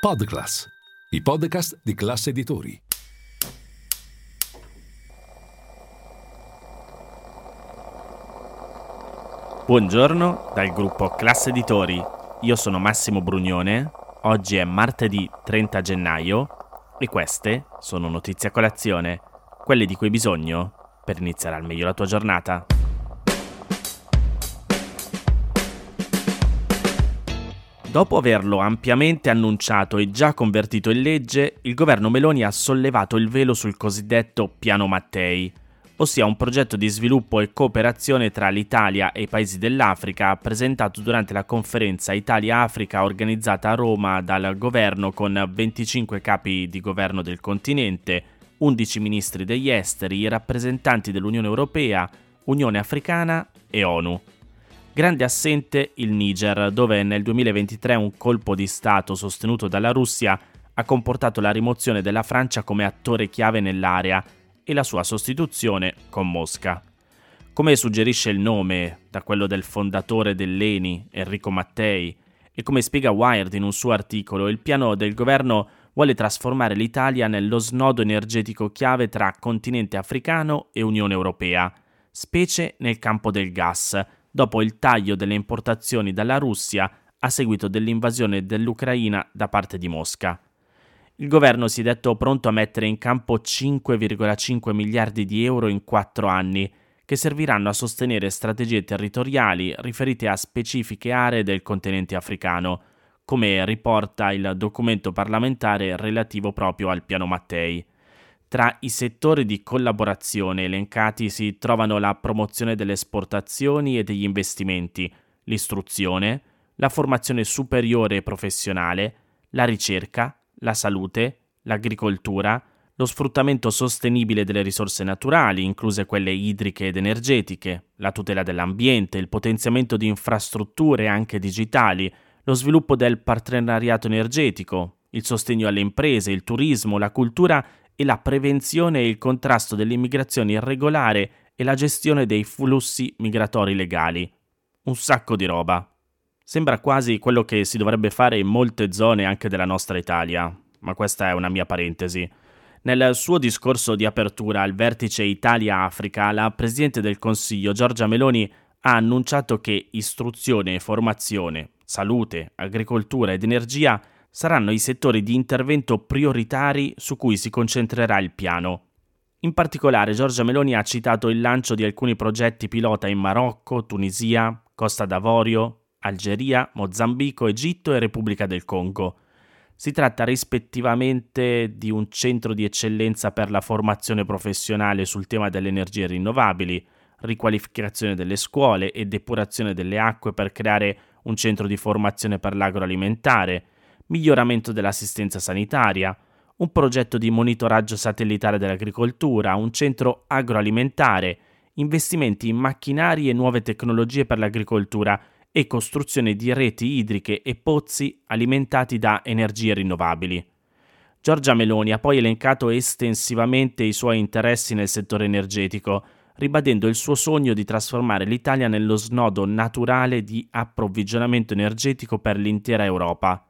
Podclass, i podcast di classe editori. Buongiorno dal gruppo Classe Editori. Io sono Massimo Brugnone. Oggi è martedì 30 gennaio e queste sono notizie a colazione, quelle di cui hai bisogno per iniziare al meglio la tua giornata. Dopo averlo ampiamente annunciato e già convertito in legge, il governo Meloni ha sollevato il velo sul cosiddetto Piano Mattei, ossia un progetto di sviluppo e cooperazione tra l'Italia e i paesi dell'Africa presentato durante la conferenza Italia-Africa organizzata a Roma dal governo con 25 capi di governo del continente, 11 ministri degli esteri, rappresentanti dell'Unione Europea, Unione Africana e ONU. Grande assente il Niger, dove nel 2023 un colpo di Stato sostenuto dalla Russia ha comportato la rimozione della Francia come attore chiave nell'area e la sua sostituzione con Mosca. Come suggerisce il nome, da quello del fondatore dell'ENI, Enrico Mattei, e come spiega Wired in un suo articolo, il piano del governo vuole trasformare l'Italia nello snodo energetico chiave tra continente africano e Unione Europea, specie nel campo del gas, dopo il taglio delle importazioni dalla Russia a seguito dell'invasione dell'Ucraina da parte di Mosca. Il governo si è detto pronto a mettere in campo 5,5 miliardi di euro in quattro anni, che serviranno a sostenere strategie territoriali riferite a specifiche aree del continente africano, come riporta il documento parlamentare relativo proprio al piano Mattei. Tra i settori di collaborazione elencati si trovano la promozione delle esportazioni e degli investimenti, l'istruzione, la formazione superiore e professionale, la ricerca, la salute, l'agricoltura, lo sfruttamento sostenibile delle risorse naturali, incluse quelle idriche ed energetiche, la tutela dell'ambiente, il potenziamento di infrastrutture anche digitali, lo sviluppo del partenariato energetico, il sostegno alle imprese, il turismo, la cultura e la prevenzione e il contrasto dell'immigrazione irregolare e la gestione dei flussi migratori legali. Un sacco di roba. Sembra quasi quello che si dovrebbe fare in molte zone anche della nostra Italia, ma questa è una mia parentesi. Nel suo discorso di apertura al vertice Italia-Africa, la Presidente del Consiglio Giorgia Meloni ha annunciato che istruzione, formazione, salute, agricoltura ed energia saranno i settori di intervento prioritari su cui si concentrerà il piano. In particolare Giorgia Meloni ha citato il lancio di alcuni progetti pilota in Marocco, Tunisia, Costa d'Avorio, Algeria, Mozambico, Egitto e Repubblica del Congo. Si tratta rispettivamente di un centro di eccellenza per la formazione professionale sul tema delle energie rinnovabili, riqualificazione delle scuole e depurazione delle acque per creare un centro di formazione per l'agroalimentare, miglioramento dell'assistenza sanitaria, un progetto di monitoraggio satellitare dell'agricoltura, un centro agroalimentare, investimenti in macchinari e nuove tecnologie per l'agricoltura e costruzione di reti idriche e pozzi alimentati da energie rinnovabili. Giorgia Meloni ha poi elencato estensivamente i suoi interessi nel settore energetico, ribadendo il suo sogno di trasformare l'Italia nello snodo naturale di approvvigionamento energetico per l'intera Europa.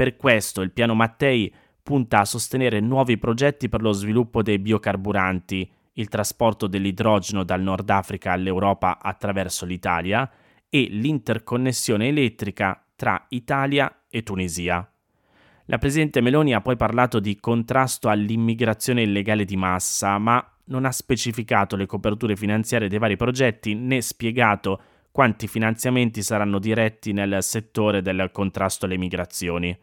Per questo il piano Mattei punta a sostenere nuovi progetti per lo sviluppo dei biocarburanti, il trasporto dell'idrogeno dal Nord Africa all'Europa attraverso l'Italia e l'interconnessione elettrica tra Italia e Tunisia. La Presidente Meloni ha poi parlato di contrasto all'immigrazione illegale di massa, ma non ha specificato le coperture finanziarie dei vari progetti né spiegato quanti finanziamenti saranno diretti nel settore del contrasto alle migrazioni.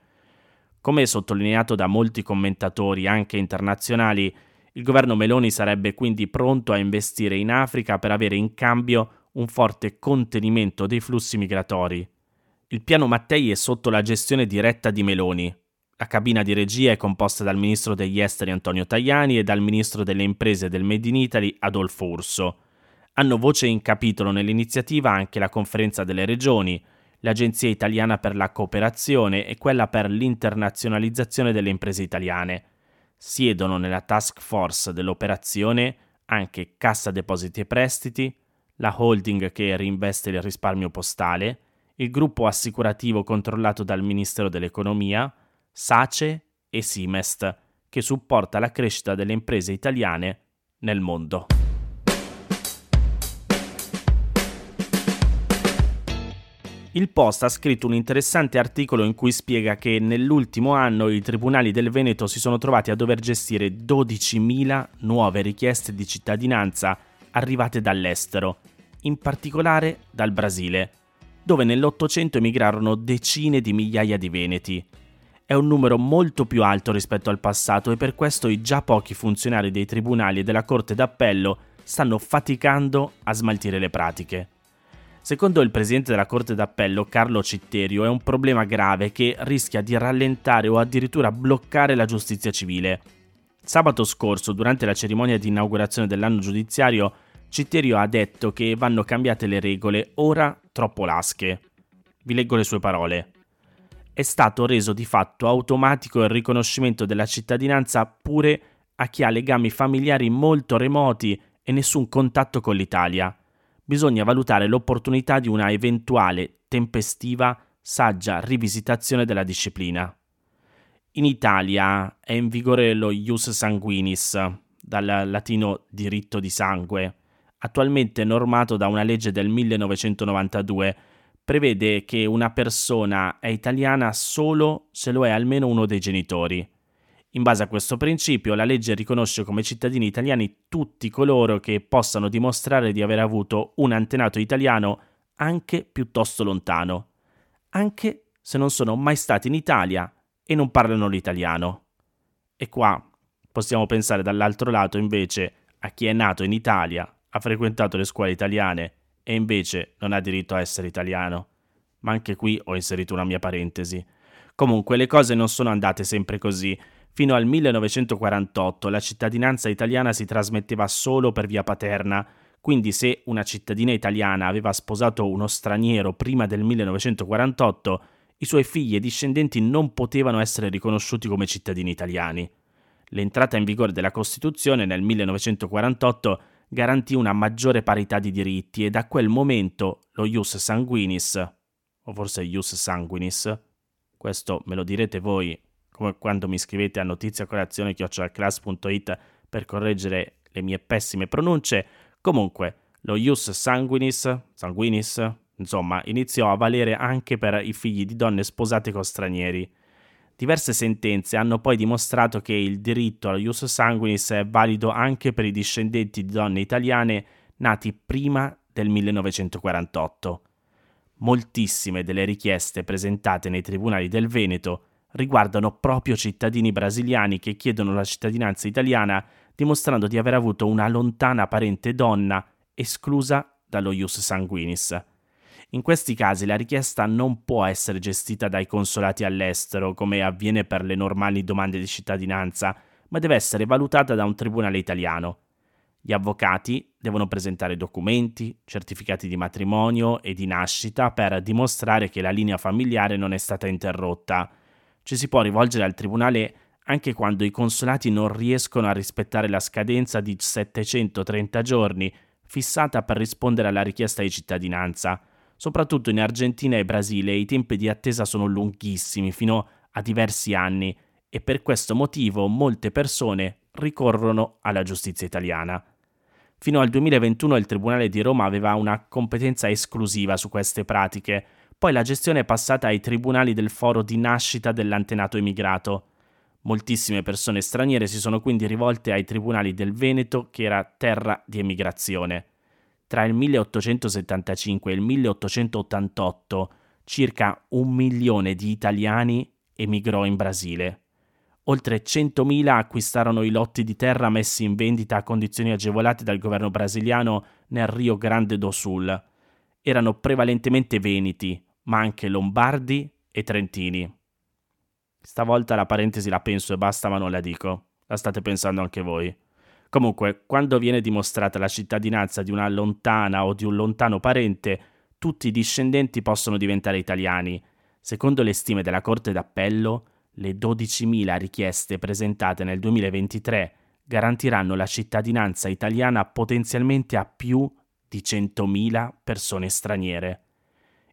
Come sottolineato da molti commentatori anche internazionali, il governo Meloni sarebbe quindi pronto a investire in Africa per avere in cambio un forte contenimento dei flussi migratori. Il piano Mattei è sotto la gestione diretta di Meloni. La cabina di regia è composta dal ministro degli esteri Antonio Tajani e dal ministro delle imprese del Made in Italy Adolfo Urso. Hanno voce in capitolo nell'iniziativa anche la Conferenza delle Regioni, l'Agenzia Italiana per la Cooperazione e quella per l'internazionalizzazione delle imprese italiane. Siedono nella task force dell'operazione anche Cassa Depositi e Prestiti, la holding che reinveste il risparmio postale, il gruppo assicurativo controllato dal Ministero dell'Economia, SACE e Simest, che supporta la crescita delle imprese italiane nel mondo. Il Post ha scritto un interessante articolo in cui spiega che nell'ultimo anno i tribunali del Veneto si sono trovati a dover gestire 12.000 nuove richieste di cittadinanza arrivate dall'estero, in particolare dal Brasile, dove nell'Ottocento emigrarono decine di migliaia di veneti è un numero molto più alto rispetto al passato e per questo i già pochi funzionari dei tribunali e della Corte d'Appello stanno faticando a smaltire le pratiche. Secondo il presidente della Corte d'Appello, Carlo Citterio, è un problema grave che rischia di rallentare o addirittura bloccare la giustizia civile. Sabato scorso, durante la cerimonia di inaugurazione dell'anno giudiziario, Citterio ha detto che vanno cambiate le regole, ora troppo lasche. Vi leggo le sue parole è stato reso di fatto automatico il riconoscimento della cittadinanza pure a chi ha legami familiari molto remoti e nessun contatto con l'Italia. Bisogna valutare l'opportunità di una eventuale, tempestiva, saggia rivisitazione della disciplina. In Italia è in vigore lo ius sanguinis, dal latino diritto di sangue, attualmente normato da una legge del 1992 prevede che una persona è italiana solo se lo è almeno uno dei genitori. In base a questo principio, la legge riconosce come cittadini italiani tutti coloro che possano dimostrare di aver avuto un antenato italiano anche piuttosto lontano, anche se non sono mai stati in Italia e non parlano l'italiano. E qua possiamo pensare dall'altro lato invece a chi è nato in Italia, ha frequentato le scuole italiane e invece non ha diritto a essere italiano. Ma anche qui ho inserito una mia parentesi. Comunque le cose non sono andate sempre così. Fino al 1948 la cittadinanza italiana si trasmetteva solo per via paterna, quindi se una cittadina italiana aveva sposato uno straniero prima del 1948, i suoi figli e discendenti non potevano essere riconosciuti come cittadini italiani. L'entrata in vigore della Costituzione nel 1948 garantì una maggiore parità di diritti e da quel momento lo ius sanguinis, o forse ius sanguinis, questo me lo direte voi, come quando mi scrivete a notiziacolazione.it per correggere le mie pessime pronunce, comunque lo ius sanguinis, sanguinis, insomma, iniziò a valere anche per i figli di donne sposate con stranieri. Diverse sentenze hanno poi dimostrato che il diritto allo ius sanguinis è valido anche per i discendenti di donne italiane nati prima del 1948. Moltissime delle richieste presentate nei tribunali del Veneto riguardano proprio cittadini brasiliani che chiedono la cittadinanza italiana dimostrando di aver avuto una lontana parente donna esclusa dallo ius sanguinis. In questi casi la richiesta non può essere gestita dai consolati all'estero, come avviene per le normali domande di cittadinanza, ma deve essere valutata da un tribunale italiano. Gli avvocati devono presentare documenti, certificati di matrimonio e di nascita per dimostrare che la linea familiare non è stata interrotta. Ci si può rivolgere al tribunale anche quando i consolati non riescono a rispettare la scadenza di 730 giorni fissata per rispondere alla richiesta di cittadinanza. Soprattutto in Argentina e Brasile i tempi di attesa sono lunghissimi, fino a diversi anni, e per questo motivo molte persone ricorrono alla giustizia italiana. Fino al 2021 il Tribunale di Roma aveva una competenza esclusiva su queste pratiche, poi la gestione è passata ai tribunali del foro di nascita dell'antenato emigrato. Moltissime persone straniere si sono quindi rivolte ai tribunali del Veneto, che era terra di emigrazione. Tra il 1875 e il 1888 circa un milione di italiani emigrò in Brasile. Oltre 100.000 acquistarono i lotti di terra messi in vendita a condizioni agevolate dal governo brasiliano nel Rio Grande do Sul. Erano prevalentemente veneti, ma anche lombardi e trentini. Stavolta la parentesi la penso e basta, ma non la dico. La state pensando anche voi. Comunque, quando viene dimostrata la cittadinanza di una lontana o di un lontano parente, tutti i discendenti possono diventare italiani. Secondo le stime della Corte d'Appello, le 12.000 richieste presentate nel 2023 garantiranno la cittadinanza italiana potenzialmente a più di 100.000 persone straniere.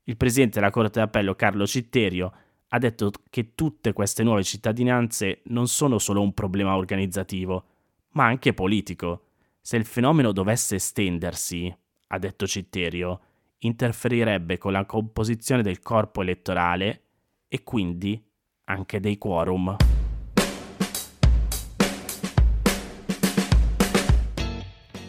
Il presidente della Corte d'Appello Carlo Citterio ha detto che tutte queste nuove cittadinanze non sono solo un problema organizzativo, ma anche politico. Se il fenomeno dovesse estendersi, ha detto Citterio, interferirebbe con la composizione del corpo elettorale e quindi anche dei quorum.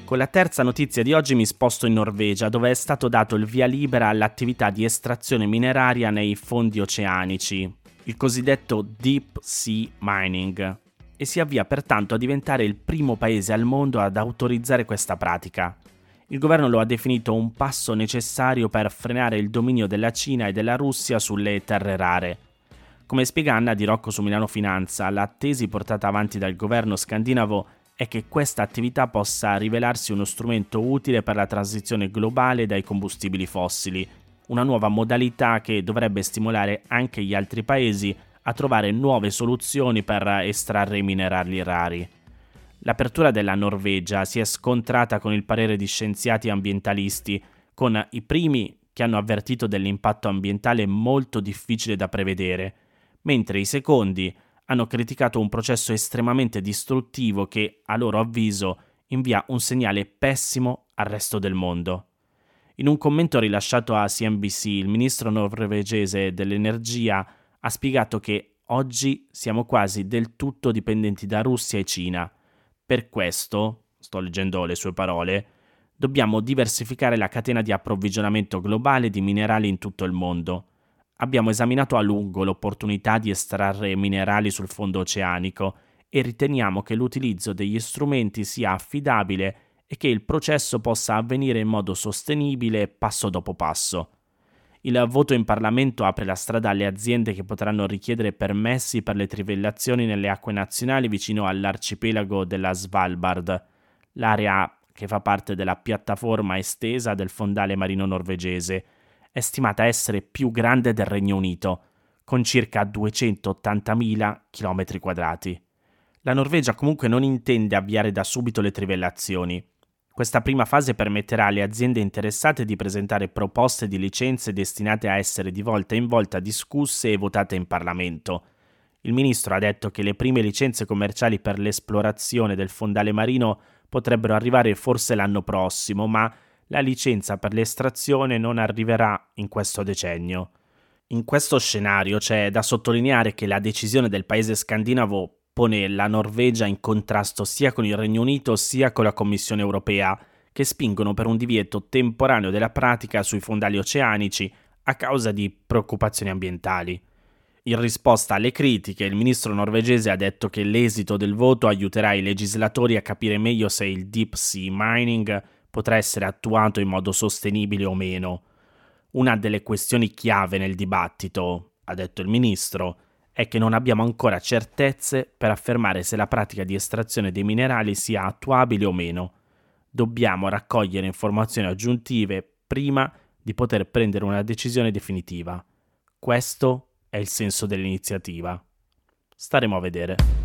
Con la terza notizia di oggi mi sposto in Norvegia, dove è stato dato il via libera all'attività di estrazione mineraria nei fondi oceanici, il cosiddetto Deep Sea Mining, e si avvia pertanto a diventare il primo paese al mondo ad autorizzare questa pratica. Il governo lo ha definito un passo necessario per frenare il dominio della Cina e della Russia sulle terre rare. Come spiega Anna di Rocco su Milano Finanza, la tesi portata avanti dal governo scandinavo è che questa attività possa rivelarsi uno strumento utile per la transizione globale dai combustibili fossili, una nuova modalità che dovrebbe stimolare anche gli altri paesi a trovare nuove soluzioni per estrarre i minerali rari. L'apertura della Norvegia si è scontrata con il parere di scienziati ambientalisti, con i primi che hanno avvertito dell'impatto ambientale molto difficile da prevedere, mentre i secondi hanno criticato un processo estremamente distruttivo che, a loro avviso, invia un segnale pessimo al resto del mondo. In un commento rilasciato a CNBC, il ministro norvegese dell'energia ha spiegato che oggi siamo quasi del tutto dipendenti da Russia e Cina. Per questo, sto leggendo le sue parole, dobbiamo diversificare la catena di approvvigionamento globale di minerali in tutto il mondo Abbiamo esaminato a lungo l'opportunità di estrarre minerali sul fondo oceanico e riteniamo che l'utilizzo degli strumenti sia affidabile e che il processo possa avvenire in modo sostenibile passo dopo passo. Il voto in Parlamento apre la strada alle aziende che potranno richiedere permessi per le trivellazioni nelle acque nazionali vicino all'arcipelago della Svalbard, l'area che fa parte della piattaforma estesa del fondale marino norvegese, è stimata essere più grande del Regno Unito, con circa 280.000 km2. La Norvegia comunque non intende avviare da subito le trivellazioni. Questa prima fase permetterà alle aziende interessate di presentare proposte di licenze destinate a essere di volta in volta discusse e votate in Parlamento. Il ministro ha detto che le prime licenze commerciali per l'esplorazione del fondale marino potrebbero arrivare forse l'anno prossimo, ma la licenza per l'estrazione non arriverà in questo decennio. In questo scenario c'è da sottolineare che la decisione del paese scandinavo pone la Norvegia in contrasto sia con il Regno Unito sia con la Commissione europea, che spingono per un divieto temporaneo della pratica sui fondali oceanici a causa di preoccupazioni ambientali. In risposta alle critiche, il ministro norvegese ha detto che l'esito del voto aiuterà i legislatori a capire meglio se il deep sea mining potrà essere attuato in modo sostenibile o meno. Una delle questioni chiave nel dibattito, ha detto il ministro, è che non abbiamo ancora certezze per affermare se la pratica di estrazione dei minerali sia attuabile o meno. Dobbiamo raccogliere informazioni aggiuntive prima di poter prendere una decisione definitiva. Questo è il senso dell'iniziativa. Staremo a vedere.